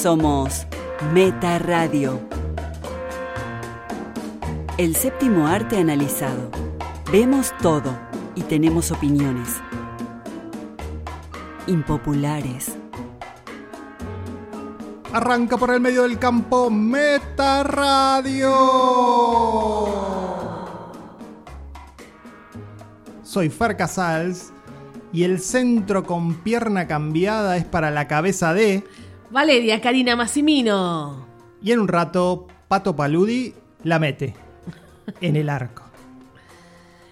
Somos Meta Radio. El séptimo arte analizado. Vemos todo y tenemos opiniones. Impopulares. Arranca por el medio del campo Meta Radio. Soy Fer Casals y el centro con pierna cambiada es para la cabeza de... Valeria Karina Massimino. Y en un rato, Pato Paludi la mete en el arco.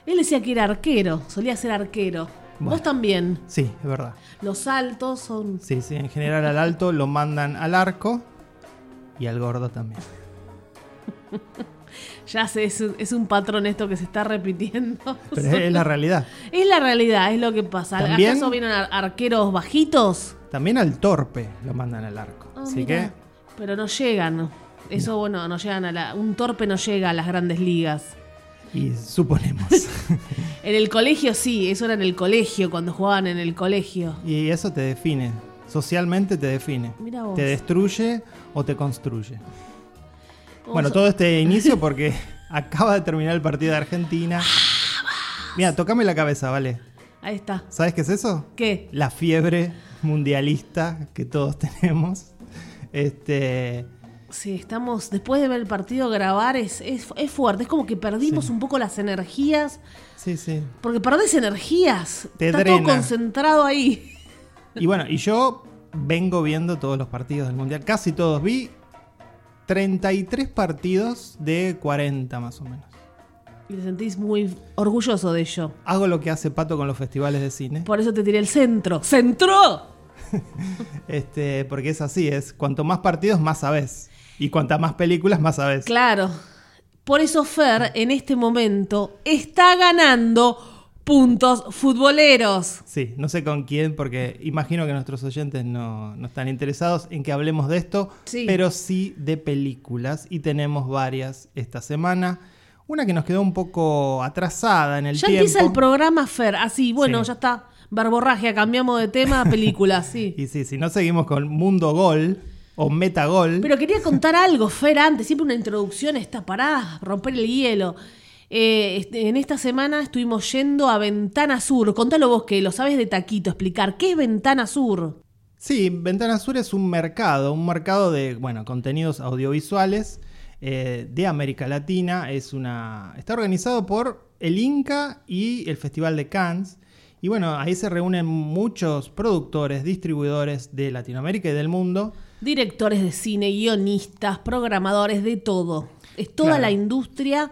Él decía que era arquero, solía ser arquero. Bueno. Vos también. Sí, es verdad. Los altos son. Sí, sí, en general al alto lo mandan al arco y al gordo también. Ya sé, es un, es un patrón esto que se está repitiendo. Pero es la realidad. Es la realidad, es lo que pasa. También- ¿Acaso vienen ar- arqueros bajitos? También al torpe lo mandan al arco. Ah, Así mira. Pero no llegan. Eso, bueno, no llegan a la. Un torpe no llega a las grandes ligas. que, y suponemos. En el colegio sí, eso era en el colegio, cuando jugaban en el colegio. y eso te define. Socialmente te define. Mira vos. Te destruye o te construye. Bueno, todo este inicio porque acaba de terminar el partido de Argentina. Mira, tocame la cabeza, vale. Ahí está. ¿Sabes qué es eso? ¿Qué? La fiebre mundialista que todos tenemos. Este. Sí, estamos, después de ver el partido grabar, es, es, es fuerte, es como que perdimos Sí. un poco las energías, Sí, sí. porque perdés energías, Te está drena. todo concentrado ahí. Y bueno, y yo vengo viendo todos los partidos del mundial. Casi todos. Vi 33 partidos de 40 más o menos. Y te sentís muy orgulloso de ello. Hago lo que hace Pato con los festivales de cine. Por eso te tiré el centro. ¡Centro! Este, porque es así, es cuanto más partidos, más sabes. Y cuantas más películas, más sabes. Claro. Por eso Fer, en este momento, está ganando puntos futboleros. Sí, no sé con quién, porque imagino que nuestros oyentes no, no están interesados en que hablemos de esto, Sí. pero sí de películas. Y tenemos varias esta semana. Una que nos quedó un poco atrasada en el Ya tiempo. empieza el programa Fer. Así, bueno, Sí. ya está. Barborragia, cambiamos de tema, película, sí. Y sí, si no seguimos con Mundo Gol o Metagol. Pero quería contar algo, Fer, antes, siempre una introducción está para romper el hielo. Eh, este, en esta semana estuvimos yendo a Ventana Sur. Contalo vos que lo sabes de taquito, explicar. ¿Qué es Ventana Sur? Sí, Ventana Sur es un mercado, un mercado de bueno, contenidos audiovisuales eh, de América Latina. Es una, está organizado por el Inca y el Festival de Cannes. Y bueno, ahí se reúnen muchos productores, distribuidores de Latinoamérica y del mundo. Directores de cine, guionistas, programadores, de todo. Es toda Claro. la industria.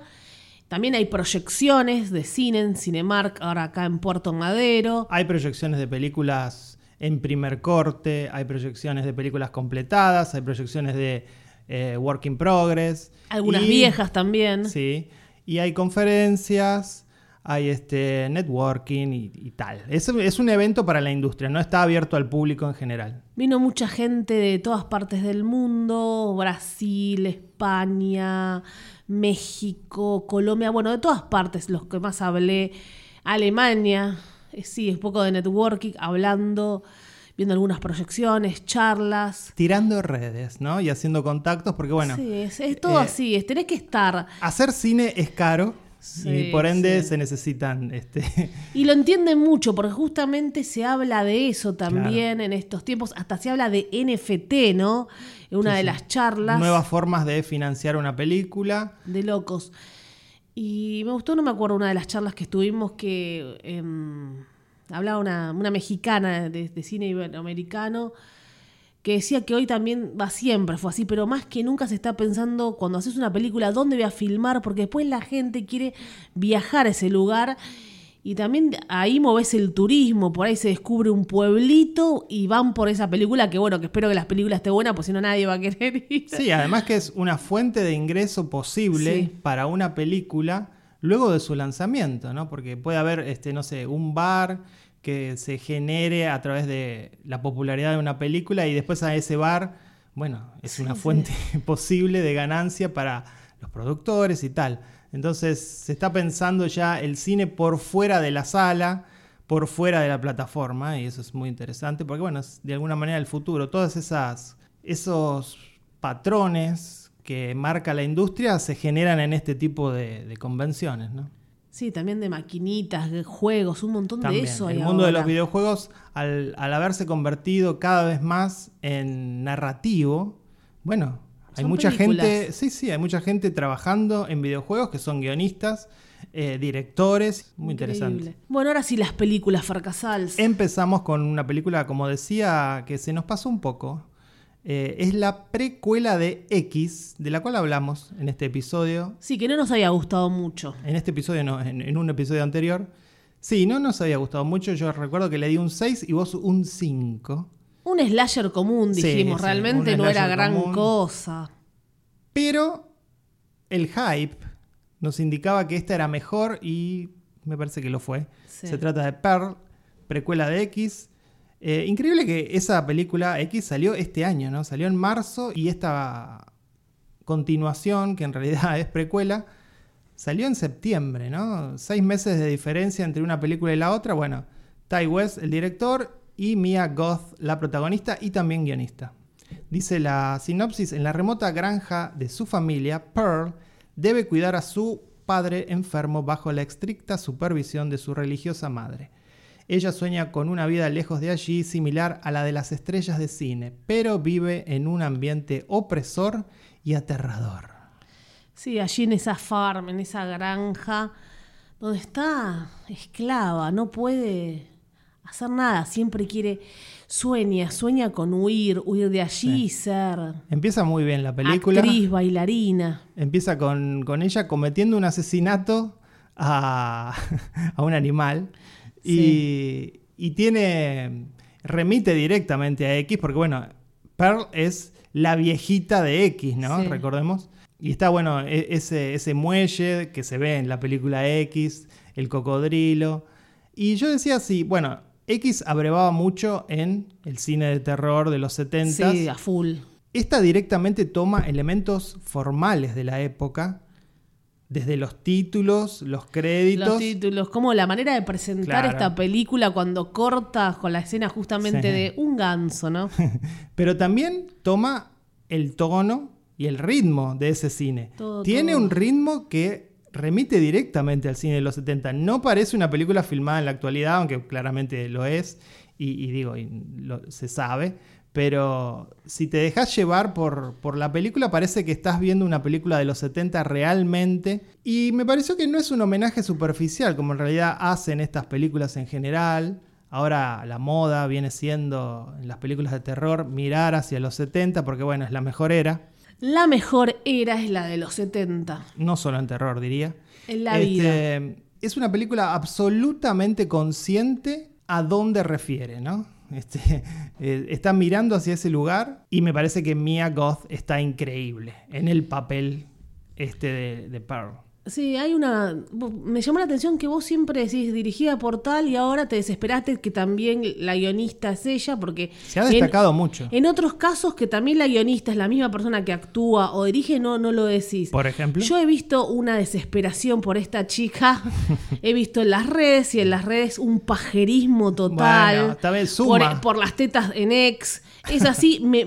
También hay proyecciones de cine en Cinemark, ahora acá en Puerto Madero. Hay proyecciones de películas en primer corte, hay proyecciones de películas completadas, hay proyecciones de eh, Work in Progress. Algunas y- viejas también. Sí, y hay conferencias, hay este networking y, y tal. Es, es un evento para la industria, no está abierto al público en general. Vino mucha gente de todas partes del mundo, Brasil, España, México, Colombia, bueno, de todas partes, los que más hablé, Alemania, eh, sí, es poco de networking, hablando, viendo algunas proyecciones, charlas. Tirando redes, ¿no? Y haciendo contactos, porque bueno, sí, es, es todo eh, así, es, tenés que estar. hacer cine es caro Sí, y por ende sí. se necesitan este, Y lo entienden mucho, porque justamente se habla de eso también en estos tiempos, hasta se habla de NFT, ¿no? En una Sí, de las charlas. nuevas formas de financiar una película. de locos. Y me gustó, no me acuerdo, una de las charlas que estuvimos que em, hablaba una, una mexicana de, de cine iberoamericano que decía que hoy también va siempre, fue así, pero más que nunca se está pensando cuando haces una película dónde voy a filmar, porque después la gente quiere viajar a ese lugar y también ahí moves el turismo, por ahí se descubre un pueblito y van por esa película, que bueno, que espero que las películas estén buenas, pues si no nadie va a querer ir. Sí, además que es una fuente de ingreso posible Sí. para una película luego de su lanzamiento, ¿no? Porque puede haber, este, no sé, un bar que se genere a través de la popularidad de una película y después a ese bar, bueno, es una fuente posible de ganancia para los productores y tal. Entonces se está pensando ya el cine por fuera de la sala, por fuera de la plataforma, y eso es muy interesante, porque bueno, es de alguna manera el futuro. Todas esas esos patrones que marca la industria se generan en este tipo de, de convenciones, ¿no? Sí, también de maquinitas, de juegos, un montón También, de eso. el mundo de los videojuegos, al, al haberse convertido cada vez más en narrativo, bueno, hay mucha películas. gente, sí, sí, hay mucha gente trabajando en videojuegos que son guionistas, eh, directores, muy interesante. Bueno, ahora sí las películas fracasadas. Empezamos con una película, como decía, que se nos pasó un poco. Eh, es la precuela de X, de la cual hablamos en este episodio. Sí, que no nos había gustado mucho. En este episodio no, en, en un episodio anterior. Sí, no nos había gustado mucho. Yo recuerdo que le di un 6 y vos un 5. Un slasher común, dijimos. sí, Realmente no era gran común. cosa. Pero el hype nos indicaba que esta era mejor y me parece que lo fue. Sí. Se trata de Pearl, precuela de X. Eh, increíble que esa película X salió este año, ¿no? Salió en marzo y esta continuación, que en realidad es precuela, salió en septiembre, ¿no? Seis meses de diferencia entre una película y la otra. Bueno, Ty West, el director, y Mia Goth, la protagonista y también guionista. Dice la sinopsis, en la remota granja de su familia, Pearl debe cuidar a su padre enfermo bajo la estricta supervisión de su religiosa madre. Ella sueña con una vida lejos de allí similar a la de las estrellas de cine, pero vive en un ambiente opresor y aterrador. Sí, allí en esa farm, en esa granja, donde está esclava, no puede hacer nada, siempre quiere, sueña, sueña con huir, huir de allí y ser Empieza muy bien la película. actriz, bailarina. Empieza con, con ella cometiendo un asesinato a, a un animal. Y, y tiene. remite directamente a X, porque bueno, Pearl es la viejita de X, ¿no? Sí. Recordemos. Y está bueno e- ese, ese muelle que se ve en la película X, el cocodrilo. Y yo decía sí, bueno, X abrevaba mucho en el cine de terror de los 70 Sí, a full. esta directamente toma elementos formales de la época, desde los títulos, los créditos. Los títulos, como la manera de presentar Claro. esta película cuando corta con la escena justamente Sí. de un ganso, ¿no? pero también toma el tono y el ritmo de ese cine. Todo, Tiene todo. un ritmo que remite directamente al cine de los 70. No parece una película filmada en la actualidad, aunque claramente lo es, y, y digo, y lo- se sabe. Pero si te dejas llevar por, por la película, parece que estás viendo una película de los 70 realmente. Y me pareció que no es un homenaje superficial, como en realidad hacen estas películas en general. Ahora la moda viene siendo en las películas de terror mirar hacia los 70, porque bueno, es la mejor era. La mejor era es la de los 70. No solo en terror, diría. En la Este, vida. Es una película absolutamente consciente a dónde refiere, ¿no? Este, eh, está mirando hacia ese lugar y me parece que Mia Goth está increíble en el papel este de, de Pearl. Sí, hay una. Me llamó la atención que vos siempre decís dirigida por tal y ahora te desesperaste que también la guionista es ella, porque. Se ha en- destacado mucho. En otros casos que también la guionista es la misma persona que actúa o dirige, no, no lo decís. Por ejemplo. Yo he visto una desesperación por esta chica. he visto en las redes y en las redes un pajerismo total. Bueno, está bien, suma. por, por las tetas en ex. Es así, me-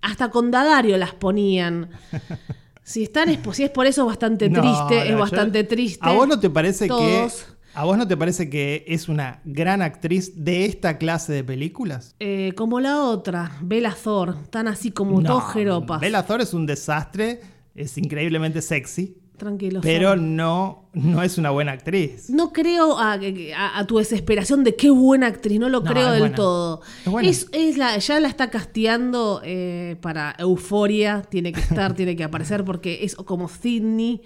hasta con Dadario las ponían. Si, están, es, si es por eso es bastante triste, no, es yo- bastante triste. ¿A vos no te parece Todos. que a vos no te parece que es una gran actriz de esta clase de películas? Eh, como la otra, Bella Thor, tan así como No, dos jeropas. Bella Thor es un desastre, es increíblemente sexy, Tranquilo. pero no, no es una buena actriz. No creo a, a- a tu desesperación de qué buena actriz, no lo No, creo del buena. todo. Es buena. Es- es la, ya la está casteando eh, para Euforia, tiene que estar, tiene que aparecer porque es como Sydney,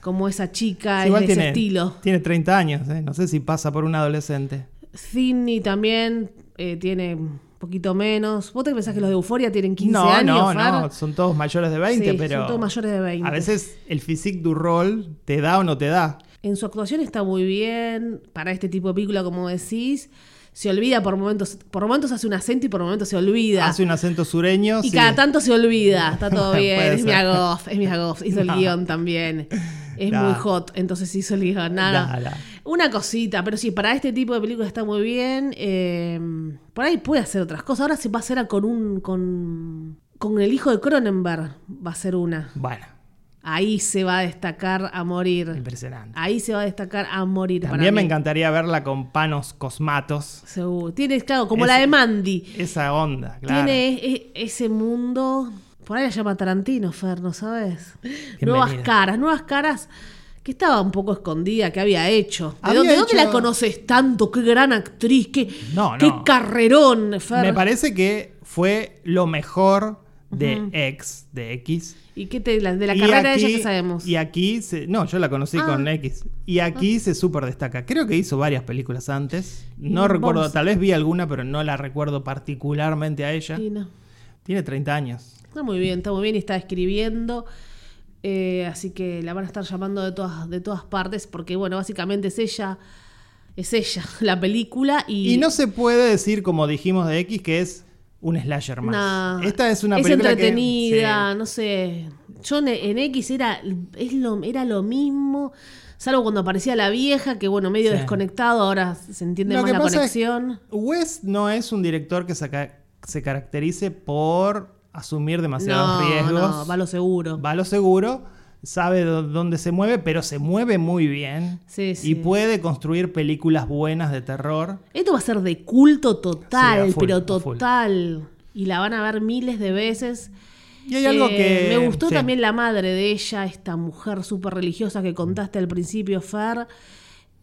como esa chica, es Igual de tiene, ese estilo. tiene 30 años, ¿eh? no sé si pasa por un adolescente. Sydney también eh, tiene poquito menos. ¿Vos te pensás que los de Euforia tienen 15 no, años? no, Fer? no, son todos mayores de 20, Sí, pero son todos mayores de 20. a veces el physique du rol te da o no te da. En su actuación está muy bien. Para este tipo de película, como decís, se olvida por momentos. Por momentos hace un acento y por momentos se olvida. Hace un acento sureño. y sí. cada tanto se olvida. Está todo bien. Es mi agof, es mi agof. Hizo el No. guion también. Es muy hot, entonces hizo el guion. Nada. Una cosita, pero sí, para este tipo de películas está muy bien. eh, por ahí puede hacer otras cosas. Ahora se va a hacer con un. con Con el hijo de Cronenberg va a ser una. Bueno, Ahí se va a destacar a morir. impresionante. Ahí se va a destacar a morir. para También me mí. encantaría verla con panos cosmatos. Seguro. Tiene, claro, como Ese- la de Mandy. Esa onda, claro. Tiene e- e- ese mundo. Por ahí la llama Tarantino, Fer, ¿no sabes? Bienvenida. Nuevas caras, nuevas caras que estaba un poco escondida, que había hecho. ¿De, Había dónde, la conoces tanto? Qué gran actriz, qué, No, qué carrerón, Fer. Me parece que fue lo mejor de X, de X. ¿Y qué te, la- de la Y carrera de ella que sabemos? Y aquí, se, no, yo la conocí Ah. con X. Y aquí se súper destaca. Creo que hizo varias películas antes. No Y recuerdo, vamos- tal vez vi alguna, pero no la recuerdo particularmente a ella. Sí, no. Tiene 30 años. Está muy bien, está muy bien y está escribiendo. Eh, así que la van a estar llamando de todas, de todas partes porque, bueno, básicamente es ella, es ella, la película. Y, Y no se puede decir, como dijimos de X, que es un slasher más. Nah, Esta es una es película que- entretenida, sí. no sé. Yo en, en X era, es lo, era lo mismo, salvo cuando aparecía la vieja, que bueno, medio Sí. desconectado, ahora se entiende Lo más que la pasa es- conexión. West no es un director que saca- se caracterice por asumir demasiados No, riesgos. no, va lo seguro. va lo seguro, sabe dó- dónde se mueve, pero se mueve muy bien. Sí, sí. Y puede construir películas buenas de terror. Esto va a ser de culto total, Sí, a full, pero total. Y la van a ver miles de veces. Y hay algo Eh, que. Me gustó sí. también la madre de ella, esta mujer súper religiosa que contaste al principio, Fer.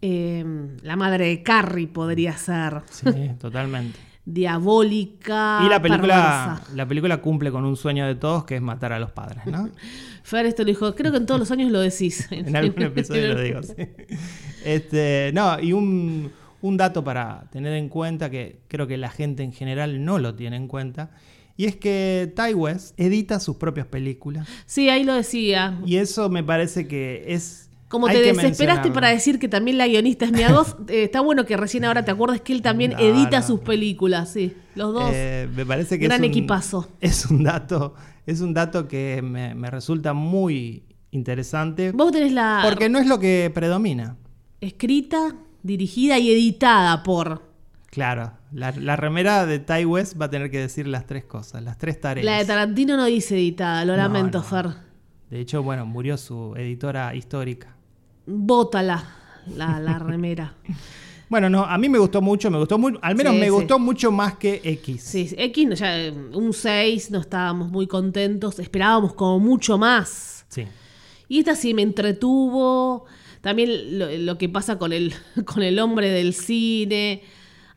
Eh, la madre de Carrie podría ser. Sí, totalmente. Diabólica. y la película, perversa. la película cumple con un sueño de todos que es matar a los padres, ¿no? Fer esto lo dijo, creo que en todos los años lo decís. en algún episodio lo digo, sí. Este, no, y un, un dato para tener en cuenta que creo que la gente en general no lo tiene en cuenta. Y es que Ty West edita sus propias películas. Sí, ahí lo decía. Y eso me parece que es. Como hay te desesperaste para decir que también la guionista es Mia Goth, eh, está bueno que recién ahora te acuerdes que él también No, edita no. sus películas, sí. Los dos. Eh, me parece que Gran es un, equipazo. Es un dato, es un dato que me, me resulta muy interesante. Vos tenés la Porque no es lo que predomina. escrita, dirigida y editada por Claro, la, la remera de Ty West va a tener que decir las tres cosas, las tres tareas. La de Tarantino no dice editada, lo No, lamento. Fer. De hecho, bueno, murió su editora histórica. Bótala la, la remera. Bueno, no, a mí me gustó mucho, me gustó mucho, al menos Sí, me sí. gustó mucho más que X. Sí, X, ya, eh, un 6, no estábamos muy contentos, esperábamos como mucho más. Sí. Y esta sí me entretuvo. También lo, lo que pasa con el, con el hombre del cine.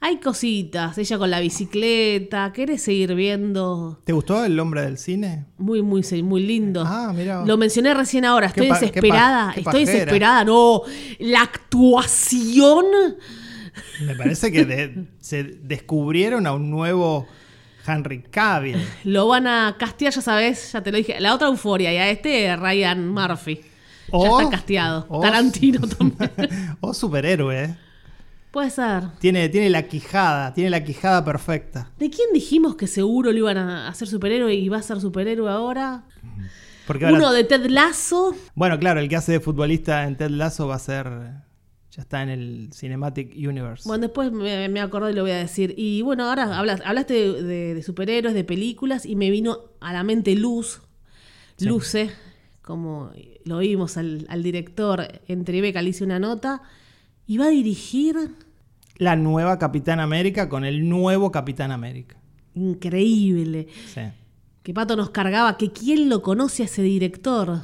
Hay cositas, ella con la bicicleta. ¿Querés seguir viendo? ¿Te gustó El hombre del cine? Muy, muy, muy lindo. Ah, mirá. Lo mencioné recién ahora. Estoy desesperada. qué Estoy desesperada. No, la actuación. Me parece que de- se descubrieron a un nuevo Henry Cavill. Lo van a castear, ya sabes, ya te lo dije. La otra euforia y a este Ryan Murphy. ya O- está casteado. o- Tarantino también. o superhéroe. Puede ser. Tiene, tiene la quijada, tiene la quijada perfecta. ¿De quién dijimos que seguro lo iban a hacer superhéroe y va a ser superhéroe ahora? Porque ahora- Uno de Ted Lasso. Bueno, claro, el que hace de futbolista en Ted Lasso va a ser. Ya está en el Cinematic Universe. Bueno, después me, me acordé y lo voy a decir. Y bueno, ahora hablas- hablaste de, de- de superhéroes, de películas, y me vino a la mente Luz. Sí. Luce, como lo vimos al, al director en Tribeca, le hice una nota. Y va a dirigir. La nueva Capitán América con el nuevo Capitán América. Increíble. Sí. Que Pato nos cargaba, que quién lo conoce a ese director.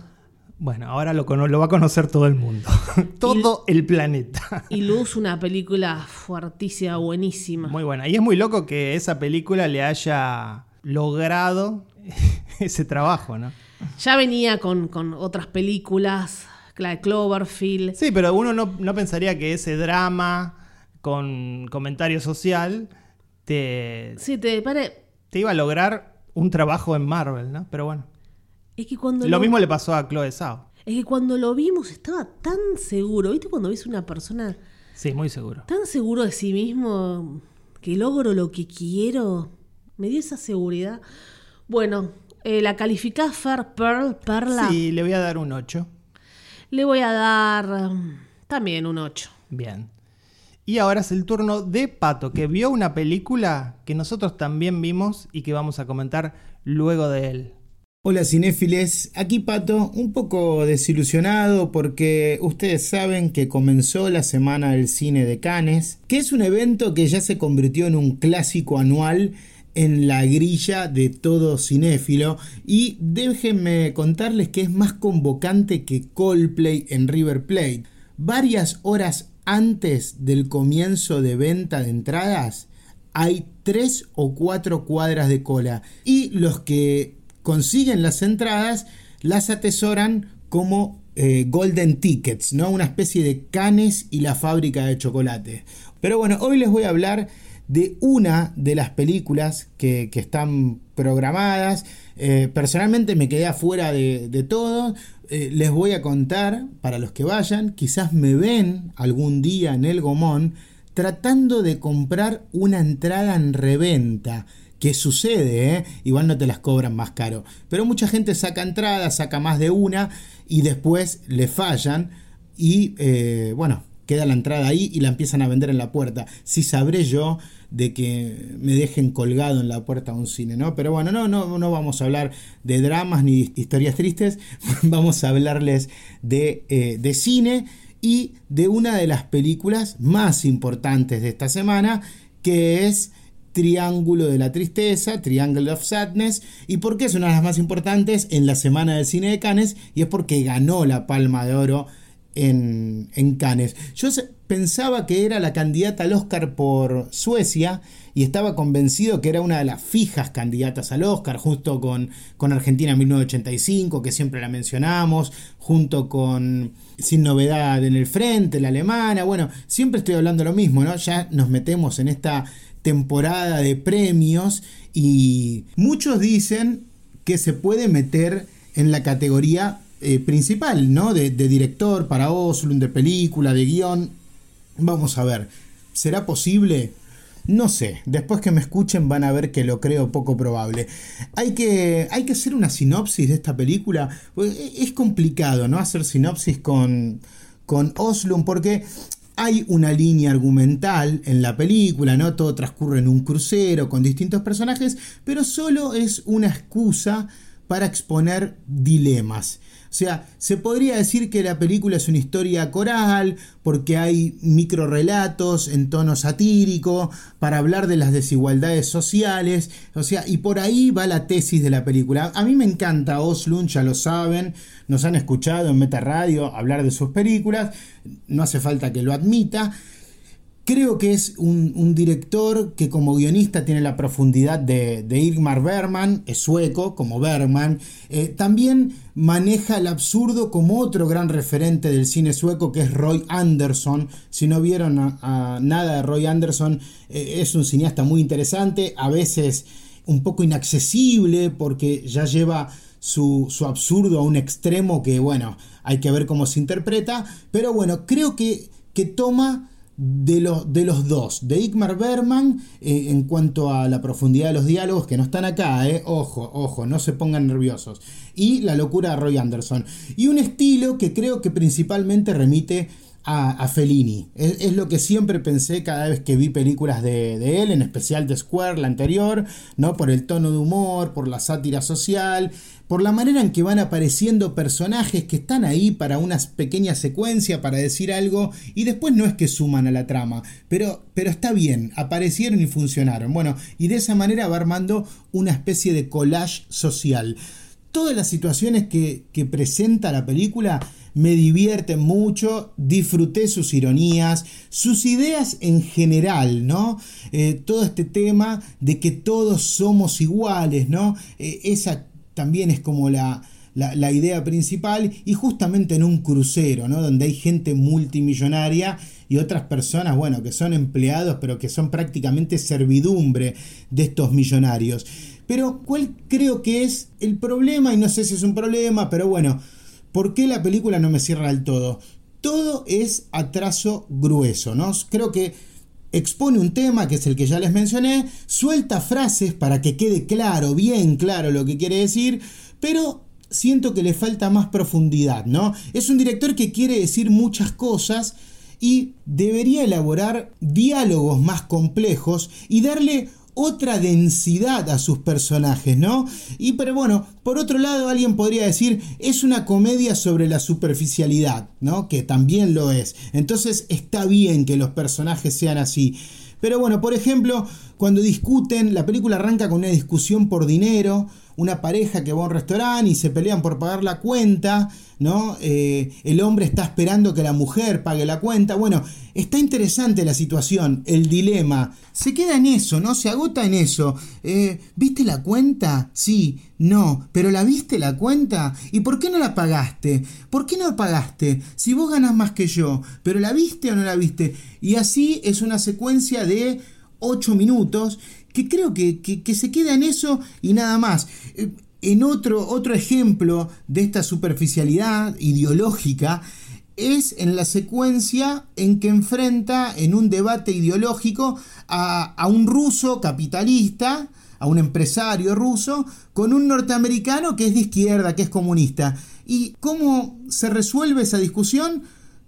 Bueno, ahora lo, va a conocer todo el mundo. todo el planeta. Y Luz, una película fuertísima, buenísima. Muy buena. Y es muy loco que esa película le haya logrado ese trabajo, ¿no? Ya venía con, con otras películas, la de Cloverfield. Sí, pero uno no, no pensaría que ese drama con comentario social te, Sí, te pare. te iba a lograr un trabajo en Marvel, ¿no? Pero bueno. Es que cuando Lo mismo le pasó a Chloe Zhao. Es que cuando lo vimos estaba tan seguro. ¿Viste cuando ves una persona Sí, muy seguro. tan seguro de sí mismo que logro lo que quiero? Me dio esa seguridad. Bueno, eh, la calificás Fer Pearl, Perla. Sí, le voy a dar un 8. Le voy a dar um, también un 8. Bien. Y ahora es el turno de Pato, que vio una película que nosotros también vimos y que vamos a comentar luego de él. Hola cinéfiles, aquí Pato, un poco desilusionado porque ustedes saben que comenzó la Semana del Cine de Cannes, que es un evento que ya se convirtió en un clásico anual en la grilla de todo cinéfilo y déjenme contarles que es más convocante que Coldplay en River Plate. Varias horas antes del comienzo de venta de entradas hay tres o cuatro cuadras de cola y los que consiguen las entradas las atesoran como eh, golden tickets, ¿no? Una especie de canes y la fábrica de chocolate. Pero bueno, hoy les voy a hablar de una de las películas que, están programadas. Eh, personalmente me quedé afuera de, todo. Eh, les voy a contar, para los que vayan, quizás me ven algún día en el Gomón tratando de comprar una entrada en reventa. Que sucede, ¿eh? igual no te las cobran más caro. Pero mucha gente saca entradas, saca más de una y después le fallan. Y bueno, queda la entrada ahí y la empiezan a vender en la puerta. Si sabré yo de que me dejen colgado en la puerta de un cine, ¿no? Pero bueno, no, no, no vamos a hablar de dramas ni historias tristes, vamos a hablarles de, eh, de cine y de una de las películas más importantes de esta semana, que es Triángulo de la Tristeza, Triangle of Sadness. ¿Y por qué es una de las más importantes en la Semana del Cine de Cannes? Y es porque ganó la Palma de Oro en, en Cannes. Yo pensaba que era la candidata al Oscar por Suecia y estaba convencido que era una de las fijas candidatas al Oscar, junto con, con Argentina en 1985, que siempre la mencionamos, junto con Sin Novedad en el Frente, la alemana. Bueno, siempre estoy hablando lo mismo, ¿no? Ya nos metemos en esta temporada de premios y muchos dicen que se puede meter en la categoría eh, principal, ¿no? De, director para Oslo, de película, de guion. Vamos a ver, ¿será posible? No sé, después que me escuchen van a ver que lo creo poco probable. Hay que, hay que hacer una sinopsis de esta película. Pues, e, es complicado, ¿no? Hacer sinopsis con, con porque hay una línea argumental en la película, ¿no? Todo transcurre en un crucero con distintos personajes, pero solo es una excusa para exponer dilemas. Sea, se podría decir que la película es una historia coral, porque hay microrelatos en tono satírico, para hablar de las desigualdades sociales, o sea, y por ahí va la tesis de la película. A mí me encanta Oslund, ya lo saben, nos han escuchado en Meta Radio hablar de sus películas, no hace falta que lo admita. Creo que es un, director que como guionista tiene la profundidad de, de Irmar Bergman, es sueco como Bergman. Eh, también maneja el absurdo como otro gran referente del cine sueco que es Roy Anderson. Si no vieron nada de Roy Anderson, eh, es un cineasta muy interesante, a veces un poco inaccesible porque ya lleva su, su absurdo a un extremo que bueno, hay que ver cómo se interpreta. Pero bueno, creo que, que toma de, de los dos, de Igmar Berman, eh, en cuanto a la profundidad de los diálogos, que no están acá, eh, ojo, ojo, no se pongan nerviosos, y la locura de Roy Anderson. Y un estilo que creo que principalmente remite a, Fellini. Es, lo que siempre pensé cada vez que vi películas de, él, en especial de Square, la anterior, ¿no? Por el tono de humor, por la sátira social, por la manera en que van apareciendo personajes que están ahí para una pequeña secuencia, para decir algo, y después no es que suman a la trama, pero, pero está bien, aparecieron y funcionaron. Bueno, y de esa manera va armando una especie de collage social. Todas las situaciones que, que presenta la película me divierten mucho, disfruté sus ironías, sus ideas en general, ¿no? Eh, todo este tema de que todos somos iguales, ¿no? Eh, esa también es como la, la, idea principal y justamente en un crucero, ¿no? Donde hay gente multimillonaria y otras personas, bueno, que son empleados, pero que son prácticamente servidumbre de estos millonarios. Pero ¿cuál creo que es el problema? Y no sé si es un problema, pero bueno, ¿Por qué la película no me cierra del todo? Todo es atraso grueso, ¿no? Creo que expone un tema, que es el que ya les mencioné, suelta frases para que quede claro, bien claro lo que quiere decir, pero siento que le falta más profundidad, ¿no? Es un director que quiere decir muchas cosas y debería elaborar diálogos más complejos y darle otra densidad a sus personajes, ¿no? Y pero bueno, por otro lado alguien podría decir, es una comedia sobre la superficialidad, ¿no? Que también lo es. Entonces está bien que los personajes sean así. Pero bueno, por ejemplo, cuando discuten, la película arranca con una discusión por dinero, una pareja que va a un restaurante y se pelean por pagar la cuenta, ¿no? Eh, el hombre está esperando que la mujer pague la cuenta. Bueno, está interesante la situación, el dilema. Se queda en eso, ¿no? Se agota en eso. Eh, ¿Viste la cuenta? Sí, no. ¿Pero la viste la cuenta? ¿Y por qué no la pagaste? ¿Por qué no la pagaste? Si vos ganas más que yo, ¿pero la viste o no la viste? Y así es una secuencia de 8 minutos que creo que, se queda en eso y nada más. Eh, en otro, otro ejemplo de esta superficialidad ideológica es en la secuencia en que enfrenta en un debate ideológico a, un ruso capitalista, a un empresario ruso, con un norteamericano que es de izquierda, que es comunista. ¿Y cómo se resuelve esa discusión?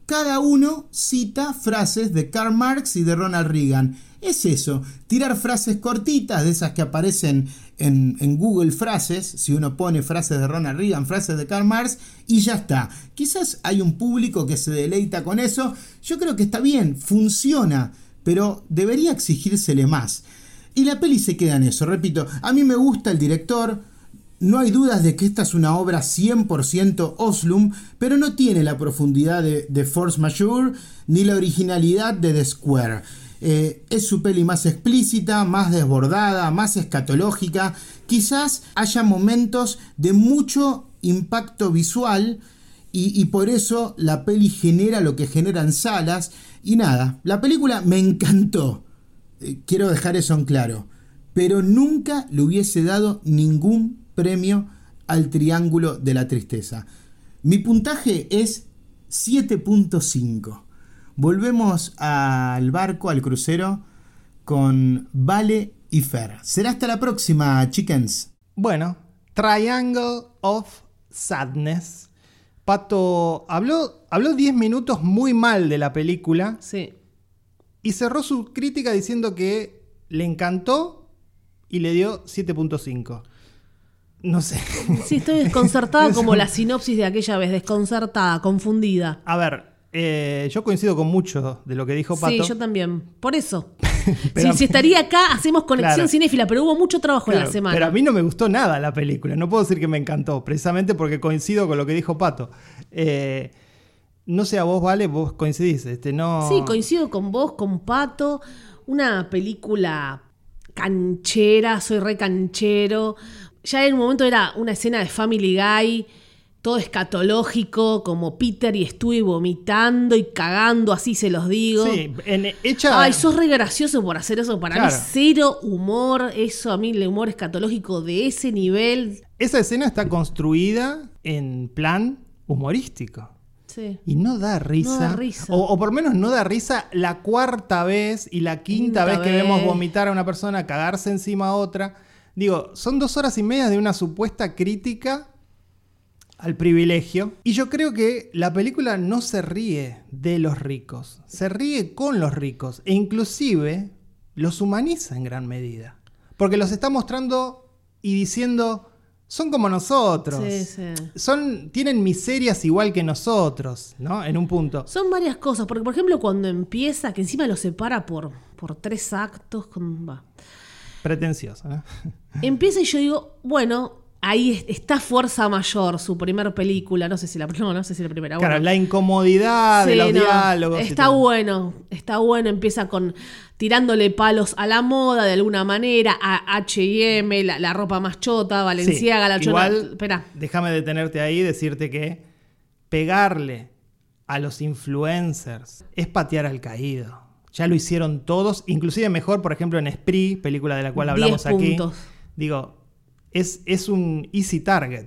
Cada uno cita frases de Karl Marx y de Ronald Reagan. Es eso, tirar frases cortitas, de esas que aparecen en, Google Frases, si uno pone frases de Ronald Reagan, frases de Karl Marx, y ya está. Quizás hay un público que se deleita con eso. Yo creo que está bien, funciona, pero debería exigírsele más. Y la peli se queda en eso, repito, a mí me gusta el director, no hay dudas de que esta es una obra 100% Oslum, pero no tiene la profundidad de, Force Majeure ni la originalidad de The Square. Eh, es su peli más explícita, más desbordada, más escatológica. Quizás haya momentos de mucho impacto visual y, por eso la peli genera lo que genera en salas. Y nada, la película me encantó. Eh, quiero dejar eso en claro. Pero nunca le hubiese dado ningún premio al Triángulo de la Tristeza. Mi puntaje es 7.5. Volvemos al barco, al crucero, con Vale y Fer. Será hasta la próxima, chickens. Bueno, Triangle of Sadness. Pato habló, habló 10 minutos muy mal de la película. Sí. Y cerró su crítica diciendo que le encantó y le dio 7.5. No sé. Sí, estoy desconcertada como la sinopsis de aquella vez, desconcertada, confundida. A ver, eh, yo coincido con mucho de lo que dijo Pato. Sí, yo también. Por eso. si, estaría acá, hacemos conexión cinéfila, pero hubo mucho trabajo en la semana. Pero a mí no me gustó nada la película. No puedo decir que me encantó, precisamente porque coincido con lo que dijo Pato. Eh, no sé, a vos, Vale, vos coincidís. Este, no... Sí, coincido con vos, con Pato. Una película canchera, soy re canchero. Ya en un momento era una escena de Family Guy todo escatológico, como Peter y estuve vomitando y cagando, así se los digo. Sí, en, hecha... Ay, sos re gracioso por hacer eso. Para mí, cero humor. Eso a mí, el humor escatológico de ese nivel. Esa escena está construida en plan humorístico. Sí. Y no da risa. No da risa. O, por lo menos no da risa la cuarta vez y la quinta, vez que vemos vomitar a una persona, cagarse encima a otra. Digo, son dos horas y media de una supuesta crítica al privilegio. Y yo creo que la película no se ríe de los ricos, se ríe con los ricos e inclusive los humaniza en gran medida. Porque los está mostrando y diciendo, son como nosotros. Son, tienen miserias igual que nosotros, ¿no? En un punto. Son varias cosas, porque por ejemplo cuando empieza, que encima lo separa por, por tres actos, con, va. Pretencioso, ¿no? Empieza y yo digo, bueno, ahí está Fuerza Mayor, su primer película, no sé si la, no, sé si la primera. Claro, la incomodidad de los diálogos. Está bueno, está bueno, empieza con tirándole palos a la moda de alguna manera, a H&M, la, ropa más chota, Valenciaga, la chota. Igual, déjame detenerte ahí y decirte que pegarle a los influencers es patear al caído. Ya lo hicieron todos, inclusive mejor, por ejemplo, en Spree, película de la cual hablamos aquí. Digo, es, un easy target.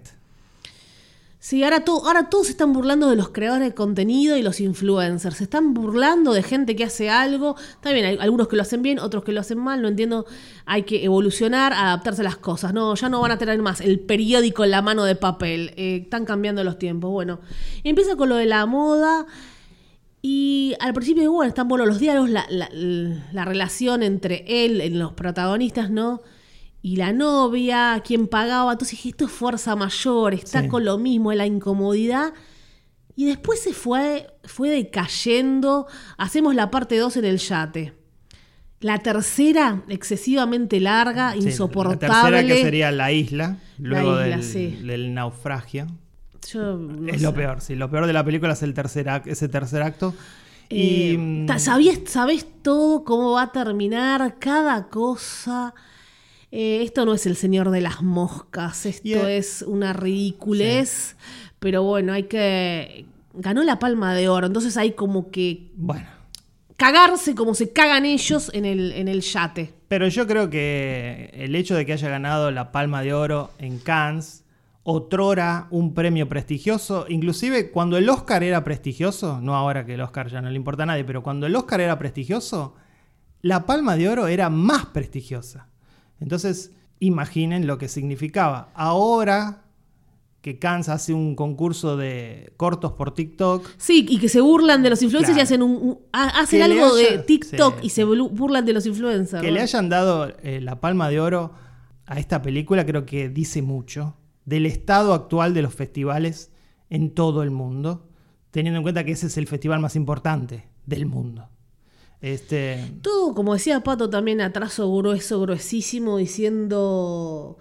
Sí, ahora, ahora todos se están burlando de los creadores de contenido y los influencers. Se están burlando de gente que hace algo. También hay algunos que lo hacen bien, otros que lo hacen mal. No entiendo. Hay que evolucionar, adaptarse a las cosas. No, ya no van a tener más el periódico en la mano de papel. Eh, están cambiando los tiempos. Bueno, empieza con lo de la moda. Y al principio, bueno, están buenos los diálogos, la, la- la relación entre él, en los protagonistas, ¿no? Y la novia, quien pagaba. Entonces dije, esto es fuerza mayor, está Sí. con lo mismo, es la incomodidad. Y después se fue, fue decayendo. Hacemos la parte 2 en el yate. La tercera, excesivamente larga, Sí, insoportable. La tercera que sería la isla, luego isla, del, sí. del naufragio. Yo no es lo peor, sí. Lo peor de la película es el tercer ese tercer acto. Eh, y mm, ta- sabías, sabés todo cómo va a terminar cada cosa. Eh, esto no es el señor de las moscas, esto eh, es una ridiculez, pero bueno, hay que... Ganó la palma de oro, entonces hay como que bueno. cagarse como se cagan ellos en el, en el yate. Pero yo creo que el hecho de que haya ganado la Palma de Oro en Cannes, otrora un premio prestigioso, inclusive cuando el Oscar era prestigioso, no ahora que el Oscar ya no le importa a nadie, pero cuando el Oscar era prestigioso, la Palma de Oro era más prestigiosa. Entonces, imaginen lo que significaba. Ahora que Cannes hace un concurso de cortos por TikTok, Sí, y que se burlan de los influencers y hacen, un, un- ha- hacen algo de TikTok sí, y se burlan de los influencers. Que ¿no? le hayan dado eh, la palma de oro a esta película creo que dice mucho del estado actual de los festivales en todo el mundo, teniendo en cuenta que ese es el festival más importante del mundo. Este, Todo, como decía Pato, también atraso grueso, gruesísimo, diciendo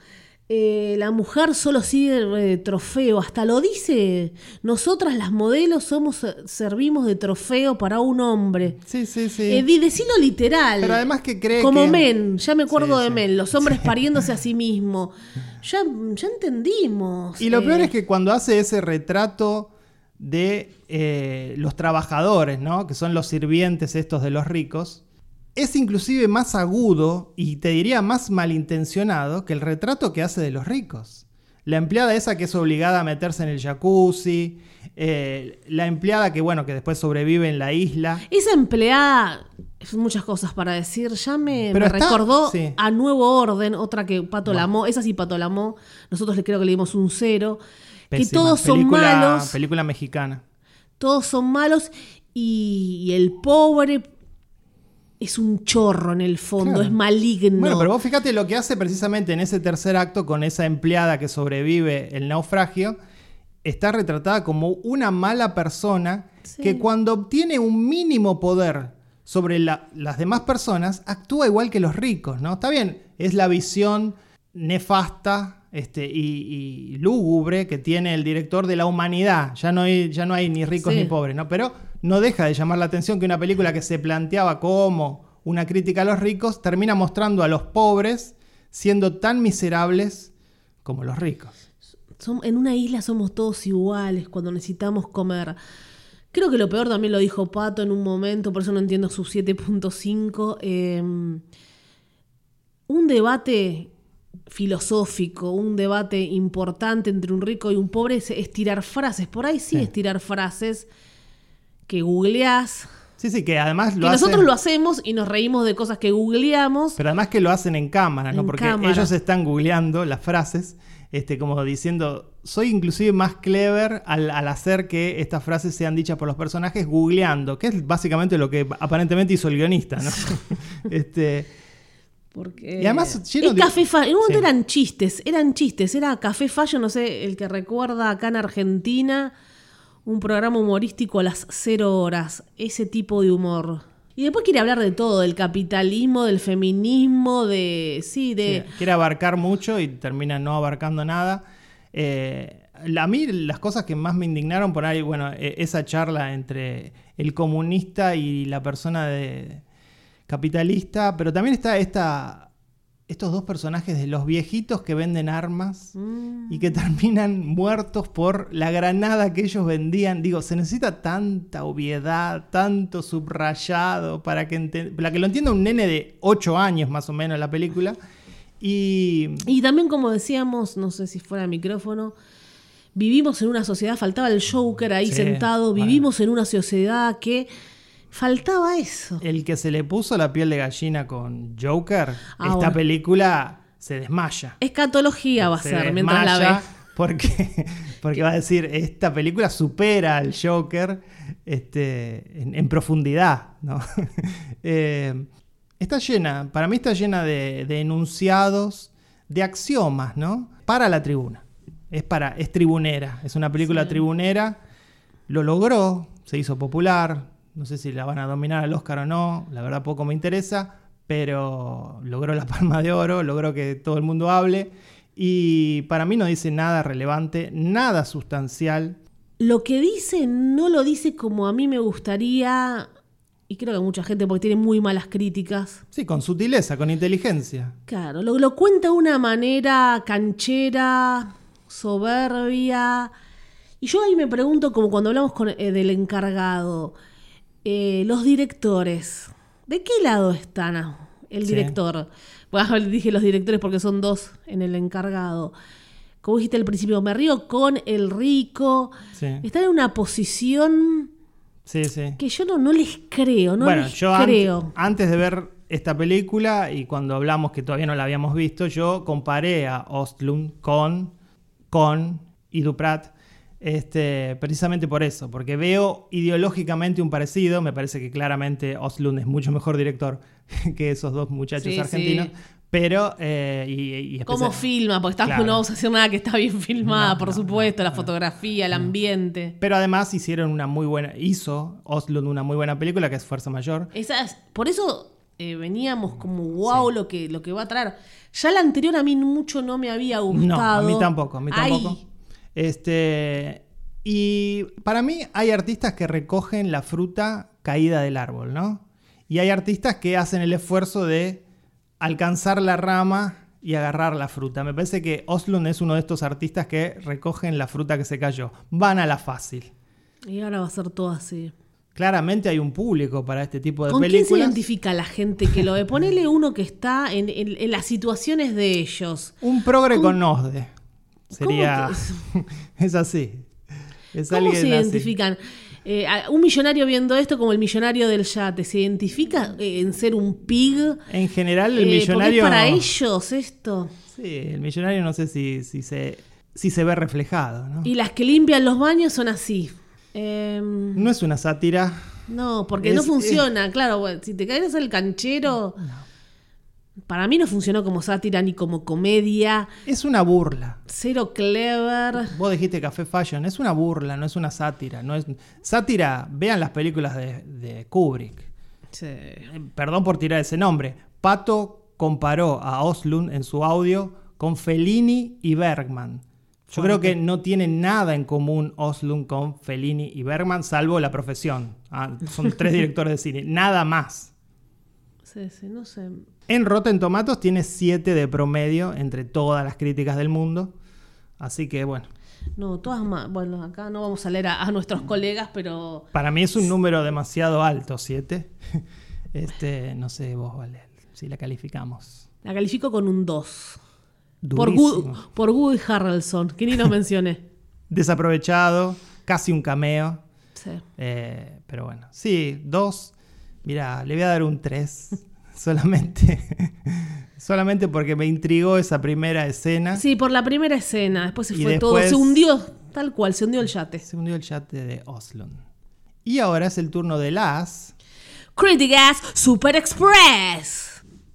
eh, la mujer solo sirve de trofeo. Hasta lo dice. Nosotras las modelos somos, servimos de trofeo para un hombre. sí, sí, sí. Eh, di- decilo literal. Pero además que cree Como que- men, ya me acuerdo Sí, de sí. men, los hombres pariéndose a sí mismos. Ya, ya entendimos. Y lo eh, peor es que cuando hace ese retrato de eh, los trabajadores, ¿no? que son los sirvientes estos de los ricos, es inclusive más agudo y te diría más malintencionado que el retrato que hace de los ricos. La empleada esa que es obligada a meterse en el jacuzzi, eh, la empleada que, bueno, que después sobrevive en la isla. Esa empleada, son muchas cosas para decir, ya me, Pero me está- recordó sí. a Nuevo Orden, otra que Pato Lamó, esa sí Pato Lamó, nosotros le creo que le dimos un cero, que todos son Película- malos, Película mexicana. todos son malos y, y el pobre es un chorro en el fondo, Claro. es maligno. Bueno, pero vos fíjate lo que hace precisamente en ese tercer acto con esa empleada que sobrevive el naufragio. Está retratada como una mala persona Sí. que cuando obtiene un mínimo poder sobre la- las demás personas, actúa igual que los ricos, ¿no? Está bien, es la visión nefasta este, y, y lúgubre que tiene el director de la humanidad. Ya no hay, ya no hay ni ricos Sí. ni pobres, ¿no? Pero no deja de llamar la atención que una película que se planteaba como una crítica a los ricos termina mostrando a los pobres siendo tan miserables como los ricos. Som- en una isla somos todos iguales cuando necesitamos comer. Creo que lo peor también lo dijo Pato en un momento, por eso no entiendo su 7.5. eh, un debate filosófico, un debate importante entre un rico y un pobre es, es tirar frases. Por ahí sí, Sí. es tirar frases que googleás. Sí, sí, que además Que lo hacen, nosotros lo hacemos y nos reímos de cosas que googleamos. pero además que lo hacen en cámara, ¿no? En Porque cámara. ellos están googleando las frases, este, como diciendo, soy inclusive más clever al, al hacer que estas frases sean dichas por los personajes googleando, que es básicamente lo que aparentemente hizo el guionista, ¿no? este, Porque Y además lleno es de- café fa- En un momento Sí. eran chistes, eran chistes. Era Café Fallo, no sé, el que recuerda acá en Argentina, un programa humorístico a las cero horas. Ese tipo de humor. Y después quiere hablar de todo, del capitalismo, del feminismo, de. Sí, de. Sí, quiere abarcar mucho y termina no abarcando nada. Eh, a mí las cosas que más me indignaron por ahí, bueno, eh, esa charla entre el comunista y la persona de capitalista, pero también está esta, estos dos personajes de los viejitos que venden armas Mm. y que terminan muertos por la granada que ellos vendían. Digo, se necesita tanta obviedad, tanto subrayado para que, para que lo entienda un nene de 8 años más o menos la película. Y Y también, como decíamos, no sé si fuera micrófono, vivimos en una sociedad, faltaba el Joker ahí Sí, sentado, bueno. vivimos en una sociedad que faltaba eso. el que se le puso la piel de gallina con Joker, Ah, esta bueno. película se desmaya. Escatología va a Se ser mientras la ves. Porque Porque va a decir, esta película supera al Joker este, en, en profundidad, ¿no? Eh, está llena, para mí está llena de, de enunciados, de axiomas, ¿no? Para la tribuna. Es, para, es tribunera, es una película Sí. tribunera. Lo logró, se hizo popular. No sé si la van a dominar al Oscar o no, la verdad poco me interesa, pero logró la palma de oro, logró que todo el mundo hable. Y para mí no dice nada relevante, nada sustancial. Lo que dice no lo dice como a mí me gustaría, y creo que mucha gente porque tiene muy malas críticas. Sí, con sutileza, con inteligencia. Claro, lo, lo cuenta de una manera canchera, soberbia. Y yo ahí me pregunto, como cuando hablamos con, eh, del encargado, eh, los directores, ¿de qué lado están ah, el Sí. director? Bueno, dije los directores porque son dos en el encargado. Como dijiste al principio, me río con el rico. Sí, Están en una posición sí. sí. que yo no, no les creo, no bueno, les yo creo. antes de ver esta película y cuando hablamos que todavía no la habíamos visto, yo comparé a Ostlund con, con y Duprat. Este, precisamente por eso, porque veo ideológicamente un parecido. Me parece que claramente Ostlund es mucho mejor director que esos dos muchachos Sí, argentinos. sí. Pero, eh, y, y ¿Cómo filma? Porque está, Claro. no vamos a hacer nada que está bien filmada, No, por no, supuesto, no, la fotografía, el ambiente. Pero además hicieron una muy buena, hizo Ostlund una muy buena película que es Fuerza Mayor. Esas, por eso eh, veníamos como wow lo que lo que va a traer. Ya la anterior a mí mucho no me había gustado. No, a mí tampoco, a mí Ay, tampoco. Este, y para mí hay artistas que recogen la fruta caída del árbol, ¿no? Y hay artistas que hacen el esfuerzo de alcanzar la rama y agarrar la fruta. Me parece que Oslund es uno de estos artistas que recogen la fruta que se cayó. Van a la fácil. Y ahora va a ser todo así. Claramente hay un público para este tipo de ¿Con quién se películas. identifica la gente que lo ve? Ponele uno que está en, en- en las situaciones de ellos. Un progre ¿Cómo- con Nosde. ¿Cómo Sería. es así. Es ¿Cómo se así. identifican? Eh, un millonario viendo esto como el millonario del yate, ¿se identifica eh, en ser un pig? En general, el Eh, millonario. es para ellos esto. Sí, el millonario no sé si, si, se, si se ve reflejado, ¿no? Y las que limpian los baños son así. Em, No es una sátira. no, porque Es- no funciona. Claro, si te caes el canchero. Para mí no funcionó como sátira ni como comedia. Es una burla. Cero clever. Vos dijiste Café Fashion. Es una burla, no es una sátira. No es... Sátira, vean las películas de, de Kubrick. Sí. Perdón por tirar ese nombre. Pato comparó a Oslund en su audio con Fellini y Bergman. Yo creo que no tienen nada en común Oslund con Fellini y Bergman, salvo la profesión. Ah, son tres directores de cine. Nada más. Sí, sí, no sé. En Rotten Tomatoes tiene 7 de promedio entre todas las críticas del mundo. Así que bueno, No, todas más. Bueno, acá no vamos a leer a, a nuestros colegas, pero. para mí es un número demasiado alto, 7. Este, no sé vos, vale, si la calificamos. La califico con un 2. Por. Gu- por Woody Harrelson, que ni lo mencioné. Desaprovechado, casi un cameo. Sí. Eh, pero bueno, sí, 2. Mira, le voy a dar un 3. solamente, solamente porque me intrigó esa primera escena. Sí, por la primera escena. Después se Y fue todo. Se hundió, tal cual, se hundió el yate. Se hundió el chat de Oslund. Y ahora es el turno de las. Critigas Super Express.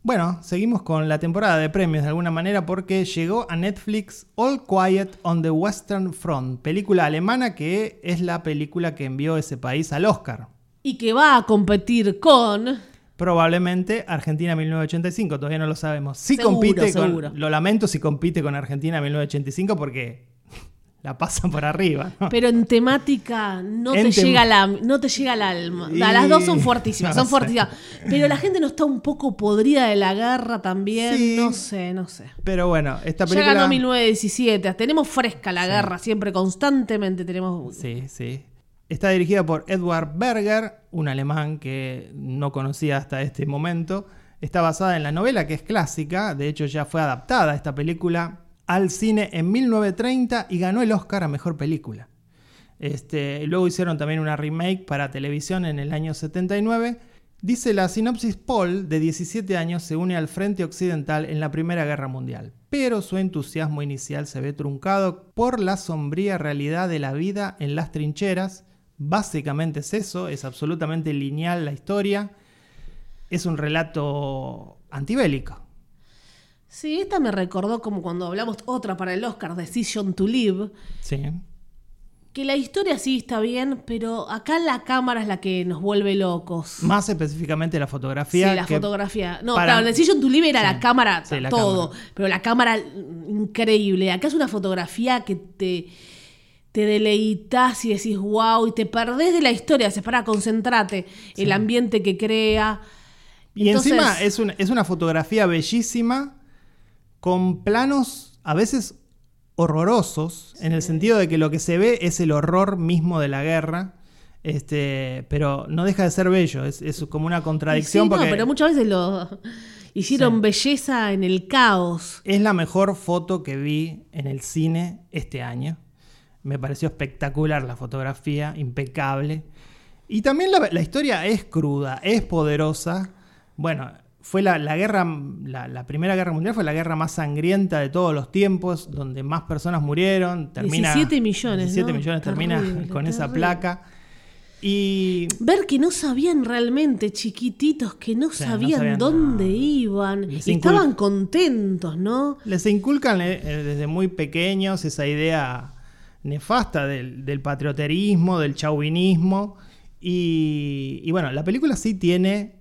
Bueno, seguimos con la temporada de premios de alguna manera porque llegó a Netflix All Quiet on the Western Front, película alemana que es la película que envió ese país al Oscar. Y que va a competir con. Probablemente Argentina 1985, todavía no lo sabemos. Si Seguro, compite seguro. con, lo lamento si compite con Argentina 1985 porque la pasan por arriba. ¿no? Pero en temática no En te tem- llega la, no te llega al alma. Y- Las dos son fuertísimas, no son sé. fuertísimas. Pero la gente no está un poco podrida de la guerra también. Sí. No sé, no sé. Pero bueno, esta Ya película... ganó 1917. Tenemos fresca la guerra, siempre, constantemente tenemos. Sí, sí. Está dirigida por Edward Berger, un alemán que no conocía hasta este momento. Está basada en la novela que es clásica, de hecho ya fue adaptada esta película al cine en 1930 y ganó el Oscar a Mejor Película. Este, luego hicieron también una remake para televisión en el año 79. Dice la sinopsis Paul, de 17 años, se une al Frente Occidental en la Primera Guerra Mundial. pero su entusiasmo inicial se ve truncado por la sombría realidad de la vida en las trincheras. Básicamente es eso, es absolutamente lineal la historia. Es un relato antibélico. Sí, esta me recordó como cuando hablamos otra para el Oscar, Decision to Live, Sí. que la historia sí está bien, pero acá la cámara es la que nos vuelve locos. Más específicamente la fotografía. Sí, la que fotografía. No, para- claro, Decision to Live era Sí. la cámara, Sí, la todo. cámara. Pero la cámara, increíble. Acá es una fotografía que te, te deleitas y decís wow, y te perdés de la historia. Se para, concentrate. El ambiente que crea. Y Entonces- encima es, un- es una fotografía bellísima con planos a veces horrorosos, en el sentido de que lo que se ve es el horror mismo de la guerra. Este, pero no deja de ser bello, es, es como una contradicción sí, no, pero muchas veces lo hicieron Sí. belleza en el caos. es la mejor foto que vi en el cine este año. Me pareció espectacular la fotografía, impecable. Y también la, la historia es cruda, es poderosa. Bueno, fue la, la guerra, la, la Primera Guerra Mundial fue la guerra más sangrienta de todos los tiempos, donde más personas murieron. Termina, 17 millones, 17 ¿no? millones termina Terrible, con esa placa. Y Ver que no sabían realmente, chiquititos, que no sabían sabían dónde iban. Les Y incul- estaban contentos, ¿no? Les inculcan eh, eh, desde muy pequeños esa idea nefasta del, del patrioterismo, del chauvinismo. Y, y bueno, la película sí tiene,